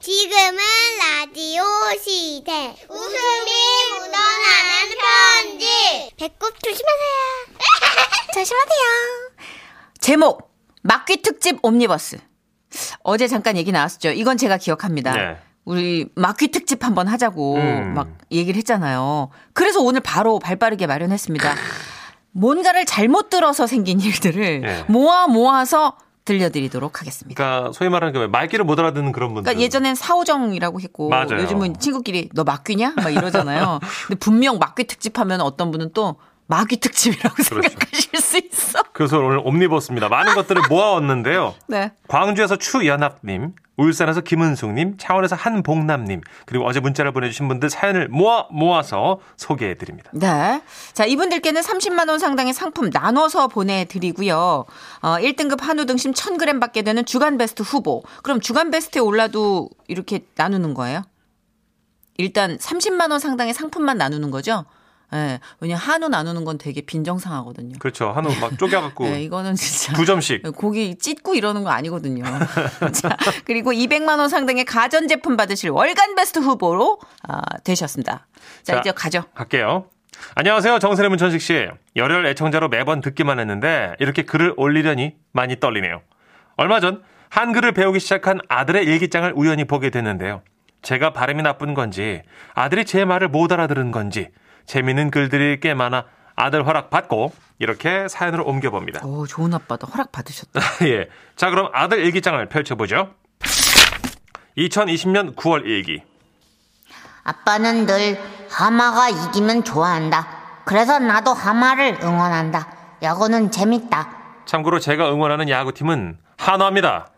지금은 라디오 시대. 웃음이 묻어나는 편지. 배꼽 조심하세요. 조심하세요. 제목 막귀 특집 옴니버스. 어제 잠깐 얘기 나왔었죠. 이건 제가 기억합니다. 네. 우리 막귀 특집 한번 하자고 음. 막 얘기를 했잖아요. 그래서 오늘 바로 발빠르게 마련했습니다. 뭔가를 잘못 들어서 생긴 일들을 네. 모아 모아서 들려드리도록 하겠습니다. 그러니까 소위 말하는 그 말귀를 못 알아듣는 그런 분들. 그러니까 예전엔 사오정이라고 했고 맞아요. 요즘은 친구끼리 너 막귀냐? 막 이러잖아요. 근데 분명 막귀 특집하면 어떤 분은 또 마귀 특집이라고 그렇죠. 생각하실 수 있어. 그래서 오늘 옴니버스입니다. 많은 것들을 모아왔는데요. 네. 광주에서 추연합님, 울산에서 김은숙님, 창원에서 한복남님, 그리고 어제 문자를 보내주신 분들 사연을 모아 모아서 소개해드립니다. 네. 자, 이분들께는 30만원 상당의 상품 나눠서 보내드리고요. 어, 1등급 한우 등심 1000g 받게 되는 주간 베스트 후보. 그럼 주간 베스트에 올라도 이렇게 나누는 거예요? 일단 30만원 상당의 상품만 나누는 거죠? 예. 왜냐 한우 나누는 건 되게 빈정상하거든요. 그렇죠. 한우 막 쪼개갖고 네, 이거는 진짜. 두 점씩. 고기 찢고 이러는 거 아니거든요. 자, 그리고 200만 원 상당의 가전 제품 받으실 월간 베스트 후보로 아, 되셨습니다. 자, 자. 이제 가죠. 갈게요. 안녕하세요. 정선의 문천식 씨. 열혈 애청자로 매번 듣기만 했는데 이렇게 글을 올리려니 많이 떨리네요. 얼마 전 한글을 배우기 시작한 아들의 일기장을 우연히 보게 됐는데요. 제가 발음이 나쁜 건지 아들이 제 말을 못 알아들은 건지 재미있는 글들이 꽤 많아 아들 허락 받고 이렇게 사연으로 옮겨봅니다. 오, 좋은 아빠다. 허락 받으셨다. 예. 자, 그럼 아들 일기장을 펼쳐보죠. 2020년 9월 일기. 아빠는 늘 하마가 이기면 좋아한다. 그래서 나도 하마를 응원한다. 야구는 재밌다. 참고로 제가 응원하는 야구팀은 한화입니다.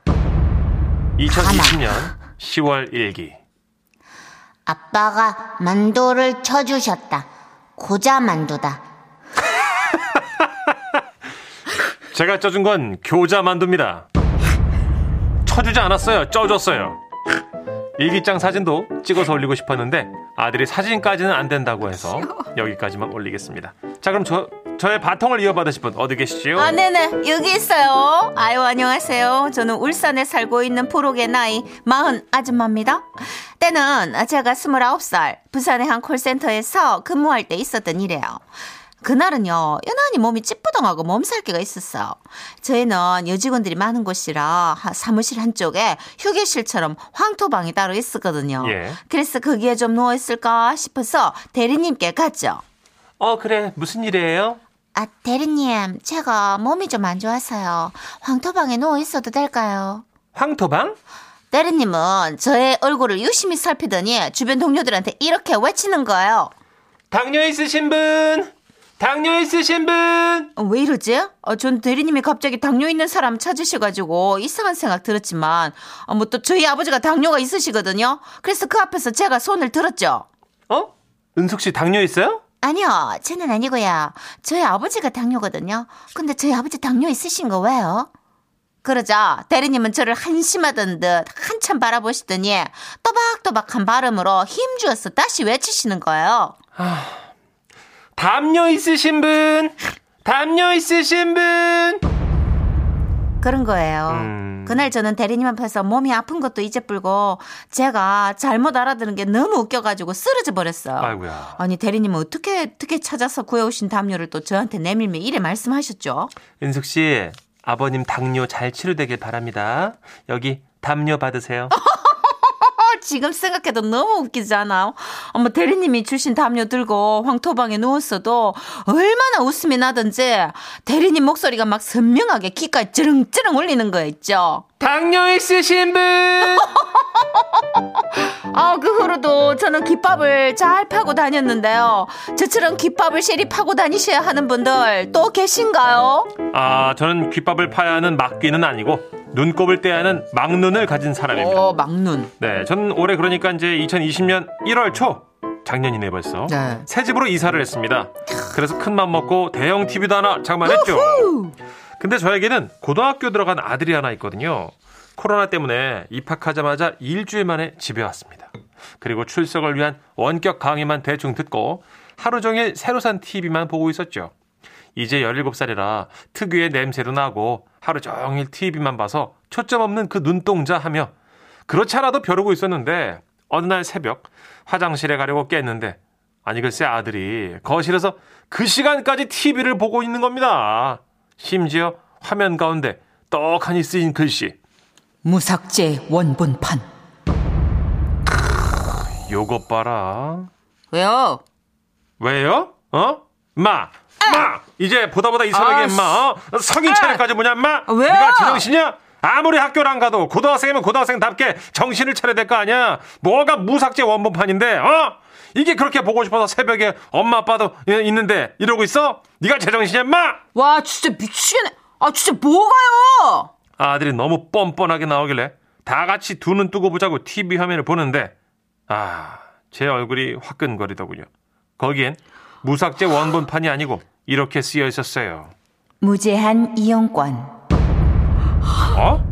2020년 10월 일기. 아빠가 만두를 쳐주셨다. 고자 만두다. 제가 쪄준 건 교자 만두입니다. 쳐주지 않았어요. 쪄줬어요. 일기장 사진도 찍어서 올리고 싶었는데 아들이 사진까지는 안 된다고 해서 여기까지만 올리겠습니다. 자 그럼 저 저의 바통을 이어받으실 분 어디 계시지요? 아, 네네. 여기 있어요. 아유, 안녕하세요. 저는 울산에 살고 있는 부록의 나이 마흔 아줌마입니다. 때는 제가 29살 부산의 한 콜센터에서 근무할 때 있었던 일이에요. 그날은요, 유난히 몸이 찌뿌둥하고 몸살기가 있었어요. 저희는 여직원들이 많은 곳이라 하- 사무실 한쪽에 휴게실처럼 황토방이 따로 있었거든요. 예. 그래서 거기에 좀 누워있을까 싶어서 대리님께 갔죠. 어 그래 무슨 일이에요? 아, 대리님, 제가 몸이 좀 안 좋아서요. 황토방에 누워 있어도 될까요? 황토방? 대리님은 저의 얼굴을 유심히 살피더니 주변 동료들한테 이렇게 외치는 거예요. 당뇨 있으신 분? 당뇨 있으신 분? 어, 왜 이러지? 어, 전 대리님이 갑자기 당뇨 있는 사람 찾으셔가지고 이상한 생각 들었지만, 어, 뭐 또 저희 아버지가 당뇨가 있으시거든요. 그래서 그 앞에서 제가 손을 들었죠. 어? 은숙 씨 당뇨 있어요? 아니요, 저는 아니고요. 저희 아버지가 당뇨거든요. 근데 저희 아버지 당뇨 있으신 거 왜요? 그러자 대리님은 저를 한심하던 듯 한참 바라보시더니 또박또박한 발음으로 힘주어서 다시 외치시는 거예요. 담뇨 있으신 분? 담뇨 있으신 분? 그런 거예요. 음. 그날 저는 대리님 앞에서 몸이 아픈 것도 이제 불고 제가 잘못 알아들은 게 너무 웃겨가지고 쓰러져 버렸어요. 아이고야. 아니 대리님은 어떻게 어떻게 찾아서 구해오신 담요를 또 저한테 내밀며 이래 말씀하셨죠? 은숙 씨, 아버님 당뇨 잘 치료되길 바랍니다. 여기 담뇨 받으세요. 어, 지금 생각해도 너무 웃기지 않아요? 어머 대리님이 주신 담요 들고 황토방에 누웠어도 얼마나 웃음이 나던지 대리님 목소리가 막 선명하게 귀까지 찌릉찌릉 울리는 거 있죠? 당뇨 있으신 분? 아, 그 후로도 저는 깃밥을 잘 파고 다녔는데요. 저처럼 깃밥을 실이 파고 다니셔야 하는 분들 또 계신가요? 아, 저는 귓밥을 파야 하는 막귀는 아니고 눈곱을 떼야 하는 막눈을 가진 사람입니다. 어, 막눈. 네, 저는 올해 그러니까 이제 2020년 1월 초 작년이네 벌써 네. 새 집으로 이사를 했습니다. 그래서 큰 맘 먹고 대형 TV도 하나 장만했죠. 근데 저에게는 고등학교 들어간 아들이 하나 있거든요. 코로나 때문에 입학하자마자 일주일 만에 집에 왔습니다. 그리고 출석을 위한 원격 강의만 대충 듣고 하루 종일 새로 산 TV만 보고 있었죠. 이제 17살이라 특유의 냄새도 나고 하루 종일 TV만 봐서 초점 없는 그 눈동자 하며 그렇지 않아도 벼르고 있었는데 어느 날 새벽 화장실에 가려고 깼는데 아니 글쎄 아들이 거실에서 그 시간까지 TV를 보고 있는 겁니다. 심지어 화면 가운데 떡하니 쓰인 글씨 무삭제 원본판. 요것 봐라. 왜요? 왜요? 어? 마! 마! 이제 보다 보다 이상하게 아, 인마 어? 성인 차례까지 뭐냐 인마 아, 왜요? 네가 제정신이야? 아무리 학교를 안 가도 고등학생이면 고등학생답게 정신을 차려야 될 거 아니야 뭐가 무삭제 원본판인데 어? 이게 그렇게 보고 싶어서 새벽에 엄마 아빠도 예, 있는데 이러고 있어? 네가 제정신이야 인마 와, 진짜 미치겠네. 아, 진짜 뭐가요? 아들이 너무 뻔뻔하게 나오길래 다 같이 두 눈 뜨고 보자고 TV 화면을 보는데 아 제 얼굴이 화끈거리더군요 거기엔 무삭제 원본판이 아니고 이렇게 쓰여 있었어요 무제한 이용권. 어?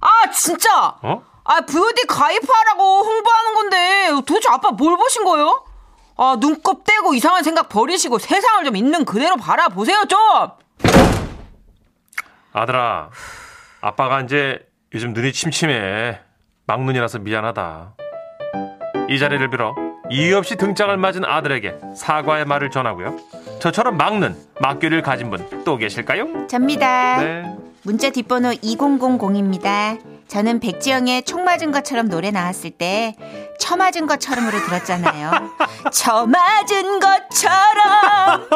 아, 진짜. 어? 아, VOD 가입하라고 홍보하는 건데 도대체 아빠 뭘 보신 거예요? 아, 눈곱 떼고 이상한 생각 버리시고 세상을 좀 있는 그대로 바라보세요, 좀! 아들아, 아빠가 이제 요즘 눈이 침침해. 막눈이라서 미안하다. 이 자리를 빌어 이유 없이 등짝을 맞은 아들에게 사과의 말을 전하고요. 저처럼 막눈, 막귀를 가진 분 또 계실까요? 접니다. 네. 문자 뒷번호 2000입니다. 저는 백지영의 총 맞은 것처럼 노래 나왔을 때 처 맞은 것처럼으로 들었잖아요. 처 맞은 것처럼.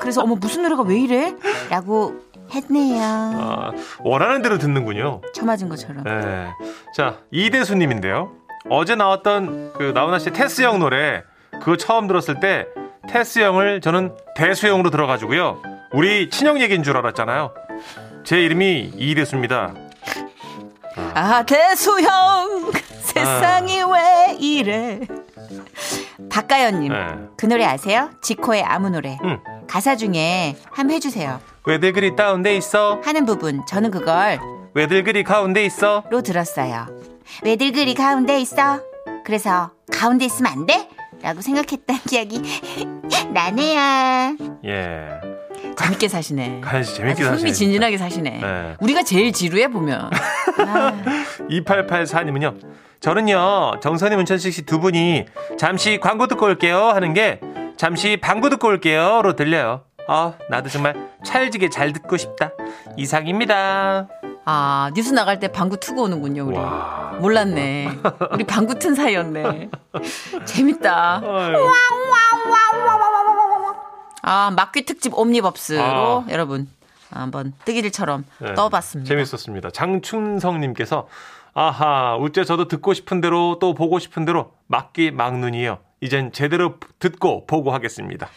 그래서 어머 무슨 노래가 왜 이래? 라고 했네요. 아, 원하는 대로 듣는군요. 처 맞은 것처럼. 네. 자, 이대수님인데요. 어제 나왔던 그 나훈아 씨 테스 형 노래 그거 처음 들었을 때 테스 형을 저는 대수 형으로 들어가지고요. 우리 친형 얘기인 줄 알았잖아요. 제 이름이 이대수입니다. 아, 대수 형! 세상이 왜 이래? 박가연님 네. 그 노래 아세요? 지코의 아무 노래. 응. 가사 중에 한번 해주세요. 왜들 그리 다운돼 있어? 하는 부분 저는 그걸 왜들 그리 가운데 있어? 로 들었어요. 왜들 그리 가운데 있어? 그래서 가운데 있으면 안 돼? 라고 생각했던 기억이 나네요. 예. 재밌게 사시네. 가연 씨 재밌게 사시네. 흥미진진하게 사시네. 네. 우리가 제일 지루해 보면. 아, 2884님은요. 저는요, 정선이 문천식 씨 두 분이 잠시 광고 듣고 올게요 하는 게 잠시 방구 듣고 올게요로 들려요. 아, 나도 정말 찰지게 잘 듣고 싶다. 이상입니다. 아, 뉴스 나갈 때 방구 투고 오는군요, 우리. 와. 몰랐네. 우리 방구 튼 사이였네. 재밌다. 아, 막귀 특집 옴니버스로 아. 여러분 한번 뜨기들처럼 네, 떠봤습니다. 재밌었습니다. 장춘성님께서 아하, 우째 저도 듣고 싶은 대로 또 보고 싶은 대로 막기 막눈이요. 이젠 제대로 듣고 보고 하겠습니다.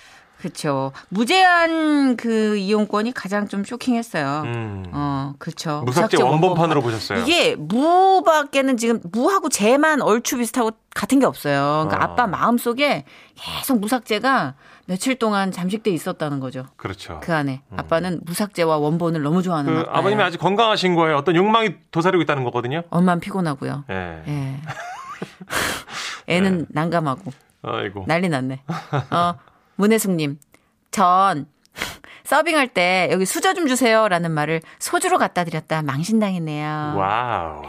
그렇죠. 무제한 그 이용권이 가장 좀 쇼킹했어요. 음. 어, 그렇죠. 무삭제 원본판으로 보셨어요. 이게 무밖에는 지금 무하고 재만 얼추 비슷하고 같은 게 없어요. 그러니까 아. 아빠 마음 속에 계속 무삭제가 며칠 동안 잠식돼 있었다는 거죠. 그렇죠. 그 안에 아빠는 무삭제와 원본을 너무 좋아하는 그. 아버님이 아직 건강하신 거예요. 어떤 욕망이 도사리고 있다는 거거든요. 엄마는 피곤하고요. 예. 예. 애는 난감하고 아이고. 난리 났네. 어, 문혜숙님, 전 서빙할 때 여기 수저 좀 주세요라는 말을 소주로 갖다 드렸다 망신당했네요. 와우.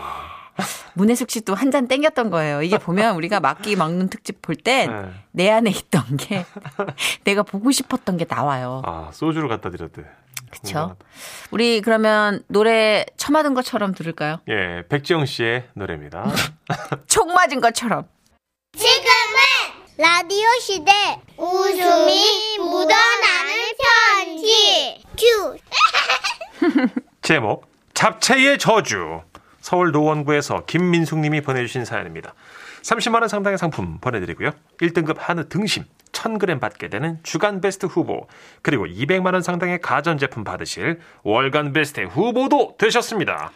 문혜숙 씨 또 한 잔 땡겼던 거예요. 이게 보면 우리가 막기 막는 특집 볼 땐내 네. 안에 있던 게 내가 보고 싶었던 게 나와요. 아, 소주를 갖다 드렸대. 그렇죠. 우리 그러면 노래 총 맞은 것처럼 들을까요? 예, 백지영 씨의 노래입니다. 총 맞은 것처럼. 지금은 라디오 시대 웃음이 묻어나는 편지 큐 제목 잡채의 저주. 서울 노원구에서 김민숙 님이 보내주신 사연입니다. 30만 원 상당의 상품 보내드리고요. 1등급 한우 등심 1000g 받게 되는 주간 베스트 후보 그리고 200만 원 상당의 가전제품 받으실 월간 베스트 후보도 되셨습니다.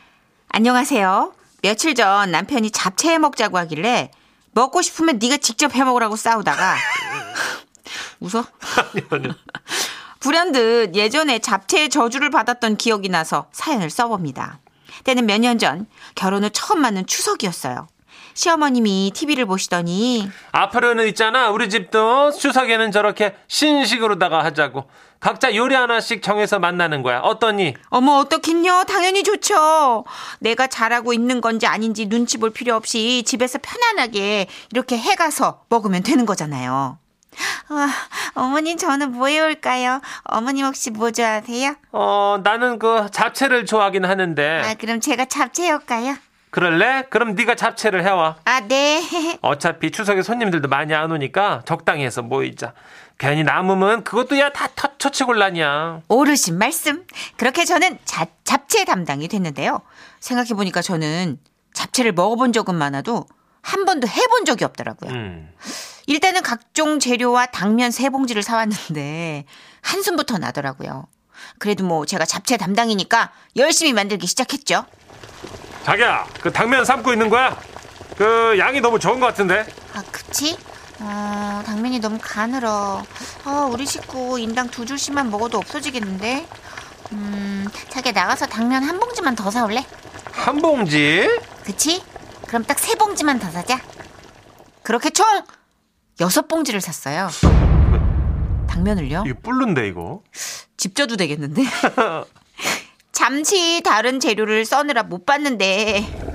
안녕하세요. 며칠 전 남편이 잡채 해 먹자고 하길래 먹고 싶으면 네가 직접 해 먹으라고 싸우다가 웃어? 불현듯 예전에 잡채의 저주를 받았던 기억이 나서 사연을 써봅니다. 때는 몇 년 전 결혼 후 처음 맞는 추석이었어요. 시어머님이 TV를 보시더니 앞으로는 있잖아. 우리 집도 추석에는 저렇게 신식으로다가 하자고. 각자 요리 하나씩 정해서 만나는 거야. 어떠니? 어머 어떻긴요 당연히 좋죠 내가 잘하고 있는 건지 아닌지 눈치 볼 필요 없이 집에서 편안하게 이렇게 해가서 먹으면 되는 거잖아요 와 어머님 저는 뭐 해올까요 어머님 혹시 뭐 좋아하세요 어, 나는 그 잡채를 좋아하긴 하는데. 아 그럼 제가 잡채 해올까요 그럴래? 그럼 네가 잡채를 해와. 아 네 어차피 추석에 손님들도 많이 안 오니까 적당히 해서 모이자. 괜히 남으면 그것도 야 다 처치곤란이야. 오르신 말씀. 그렇게 저는 자, 잡채 담당이 됐는데요. 생각해보니까 저는 잡채를 먹어본 적은 많아도 한 번도 해본 적이 없더라고요. 음. 일단은 각종 재료와 당면 세 봉지를 사왔는데 한숨부터 나더라고요. 그래도 뭐 제가 잡채 담당이니까 열심히 만들기 시작했죠. 자기야, 그 당면 삶고 있는 거야? 그 양이 너무 적은 것 같은데. 아, 그치? 어, 당면이 너무 가늘어. 어, 우리 식구 인당 두 줄씩만 먹어도 없어지겠는데? 음, 자기 나가서 당면 한 봉지만 더 사올래? 한 봉지? 그치? 그럼 딱 세 봉지만 더 사자. 그렇게 총 여섯 봉지를 샀어요. 당면을요? 이거 뿔른데 이거. 집 져도 되겠는데? 잠시 다른 재료를 써느라 못 봤는데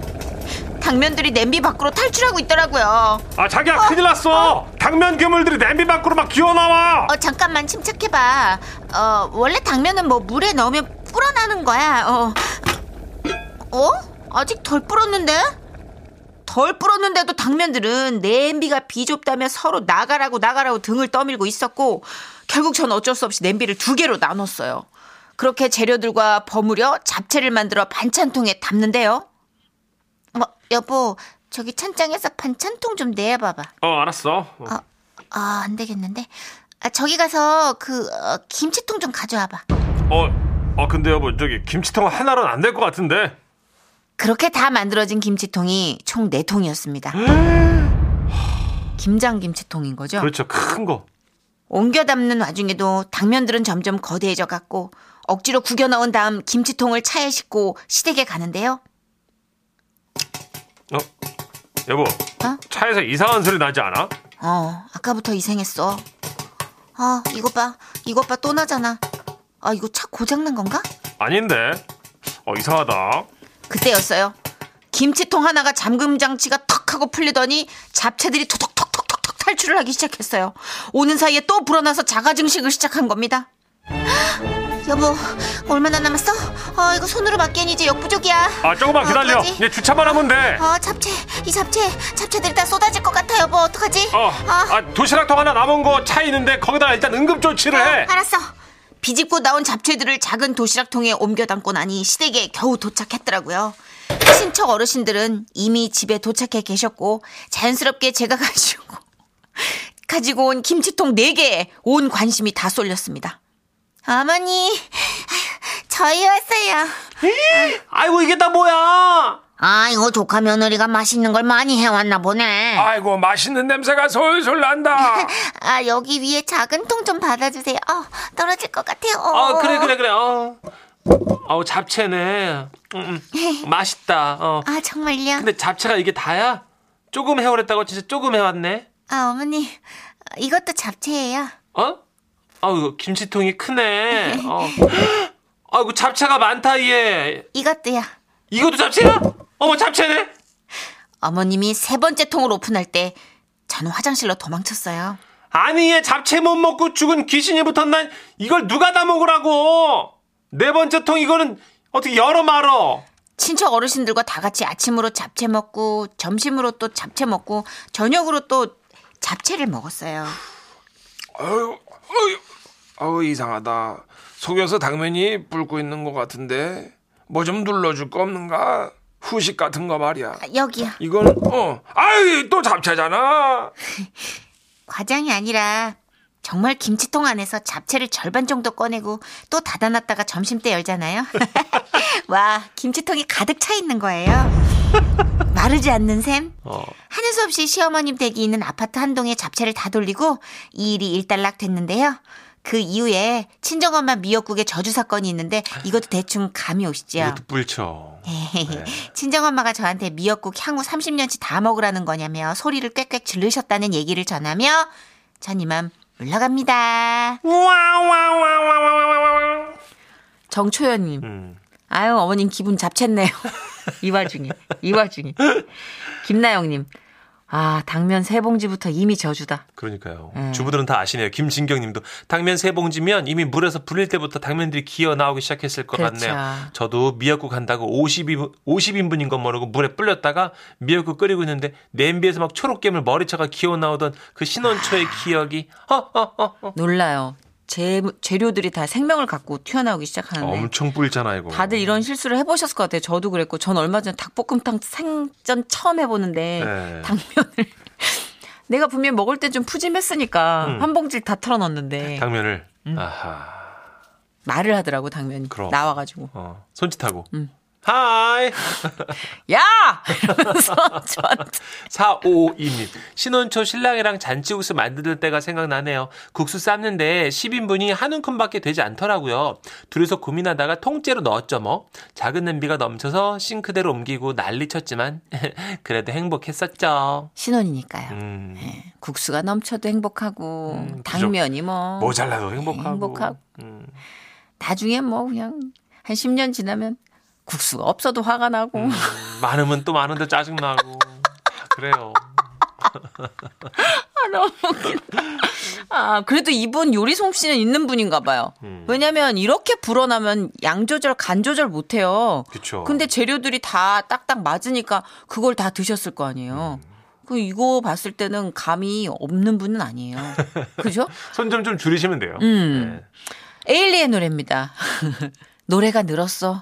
당면들이 냄비 밖으로 탈출하고 있더라고요. 아 자기야 큰일 났어. 당면 괴물들이 냄비 밖으로 막 기어 나와. 어 잠깐만 침착해봐. 어 원래 당면은 뭐 물에 넣으면 불어나는 거야. 어. 어? 아직 덜 불었는데? 덜 불었는데도 당면들은 냄비가 비좁다며 서로 나가라고 나가라고 등을 떠밀고 있었고 결국 전 어쩔 수 없이 냄비를 두 개로 나눴어요. 그렇게 재료들과 버무려 잡채를 만들어 반찬통에 담는데요. 어, 여보, 저기 찬장에서 반찬통 좀 내봐봐. 어 알았어. 어. 아, 아, 안 되겠는데. 아, 저기 가서 그 어, 김치통 좀 가져와봐. 어, 어 근데 여보 저기 김치통 하나로는 안 될 것 같은데. 그렇게 다 만들어진 김치통이 총 4통이었습니다. 김장 김치통인 거죠? 그렇죠 큰 거. 옮겨 담는 와중에도 당면들은 점점 거대해져 갔고 억지로 구겨 넣은 다음 김치통을 차에 싣고 시댁에 가는데요. 어, 여보 어? 차에서 이상한 소리 나지 않아? 어, 아까부터 이상했어. 아, 이것 봐. 이것 봐, 또 나잖아. 아, 이거 차 고장난 건가? 아닌데. 어 이상하다. 그때였어요. 김치통 하나가 잠금 장치가 턱 하고 풀리더니 잡채들이 토톡톡톡톡 탈출을 하기 시작했어요. 오는 사이에 또 불어나서 자가 증식을 시작한 겁니다. 여보, 얼마나 남았어? 어, 이거 손으로 맞기엔 이제 역부족이야. 아 조금만 어, 기다려. 어떡하지? 이제 주차만 하면 돼. 어, 잡채, 이 잡채, 잡채들이 다 쏟아질 것 같아, 여보. 어떡하지? 어, 아, 아 도시락통 하나 남은 거 차에 있는데 거기다가 일단 응급 조치를 해. 어, 알았어. 비집고 나온 잡채들을 작은 도시락통에 옮겨 담고 나니 시댁에 겨우 도착했더라고요. 친척 어르신들은 이미 집에 도착해 계셨고 자연스럽게 제가 가지고 가지고 온 김치통 4개에 온 관심이 다 쏠렸습니다. 어머니, 저희 왔어요. 아이고 이게 다 뭐야? 아, 이거 조카 며느리가 맛있는 걸 많이 해왔나 보네. 아이고 맛있는 냄새가 솔솔 난다. 아, 여기 위에 작은 통 좀 받아주세요. 어, 떨어질 것 같아요. 어. 어 그래 그래 그래. 어. 아우 잡채네. 음, 음. 맛있다. 어. 아, 정말요? 근데 잡채가 이게 다야? 조금 해오랬다고 진짜 조금 해왔네. 아, 어머니, 이것도 잡채예요. 어? 아우 김치통이 크네. 어. 아이고 잡채가 많다 얘. 이것도요. 이것도 잡채야? 어머 잡채네. 어머님이 세 번째 통을 오픈할 때 저는 화장실로 도망쳤어요. 아니 얘 잡채 못 먹고 죽은 귀신이 붙었나? 이걸 누가 다 먹으라고? 네 번째 통 이거는 어떻게 열어 말어? 친척 어르신들과 다 같이 아침으로 잡채 먹고 점심으로 또 잡채 먹고 저녁으로 또 잡채를 먹었어요. 아유 이상하다. 속여서 당면이 불고 있는 것 같은데 뭐 좀 눌러줄 거 없는가? 후식 같은 거 말이야. 아, 여기요. 이건 어, 아유 또 잡채잖아. 과장이 아니라 정말 김치통 안에서 잡채를 절반 정도 꺼내고 또 닫아놨다가 점심 때 열잖아요. 와, 김치통이 가득 차 있는 거예요. 마르지 않는 셈. 어. 하는 수 없이 시어머님 댁이 있는 아파트 한 동에 잡채를 다 돌리고 이 일이 일단락 됐는데요. 그 이후에 친정엄마 미역국에 저주 사건이 있는데 이것도 대충 감이 오시죠? 이것도 뿔쳐. 네. 친정엄마가 저한테 미역국 향후 30년치 다 먹으라는 거냐며 소리를 꽥꽥 지르셨다는 얘기를 전하며 전 이만 물러갑니다. 정초연님. 음. 아유, 어머님 기분 잡챘네요. 이 와중에. 이 와중에. 김나영님. 아, 당면 세 봉지부터 이미 저주다. 그러니까요. 음. 주부들은 다 아시네요. 김진경 님도 당면 세 봉지면 이미 물에서 불릴 때부터 당면들이 기어 나오기 시작했을 것 그렇죠. 같네요. 저도 미역국 한다고 50인, 50인분인 건 모르고 물에 불렸다가 미역국 끓이고 있는데 냄비에서 막 초록깨물 머리차가 기어 나오던 그 신혼초의 기억이 어, 어, 어, 어. 놀라요. 재, 재료들이 다 생명을 갖고 튀어나오기 시작하는데. 엄청 뿔잖아 이거. 다들 이런 실수를 해보셨을 것 같아요. 저도 그랬고, 전 얼마 전에 닭볶음탕 생전 처음 해보는데, 네. 당면을. 내가 분명히 먹을 때 좀 푸짐했으니까, 음. 한 봉지를 다 털어넣었는데, 당면을 음. 아하. 말을 하더라고, 당면이. 그럼. 나와가지고. 어, 손짓하고. 음. 하이. 야! 이러면서 저한테. 4552님. 신혼초 신랑이랑 잔치국수 만드는 때가 생각나네요. 국수 삶는데 10인분이 한 움큼밖에 되지 않더라고요. 둘이서 고민하다가 통째로 넣었죠 뭐. 작은 냄비가 넘쳐서 싱크대로 옮기고 난리 쳤지만 그래도 행복했었죠. 신혼이니까요. 음, 네, 국수가 넘쳐도 행복하고, 음. 당면이 뭐. 모자라도 행복하고. 행복하고. 음, 나중에 뭐 그냥 한 10년 지나면 국수가 없어도 화가 나고. 음, 많으면 또 많은데 짜증나고. 다 그래요. 아, 너무 웃긴다. 아, 그래도 이분 요리 솜씨는 있는 분인가 봐요. 음. 왜냐면 이렇게 불어나면 양 조절, 간 조절 못 해요. 그쵸. 근데 재료들이 다 딱딱 맞으니까 그걸 다 드셨을 거 아니에요. 그 이거 봤을 때는 감이 없는 분은 아니에요. 그죠? 손 좀 좀 줄이시면 돼요. 음. 네. 에일리의 노래입니다. 노래가 늘었어.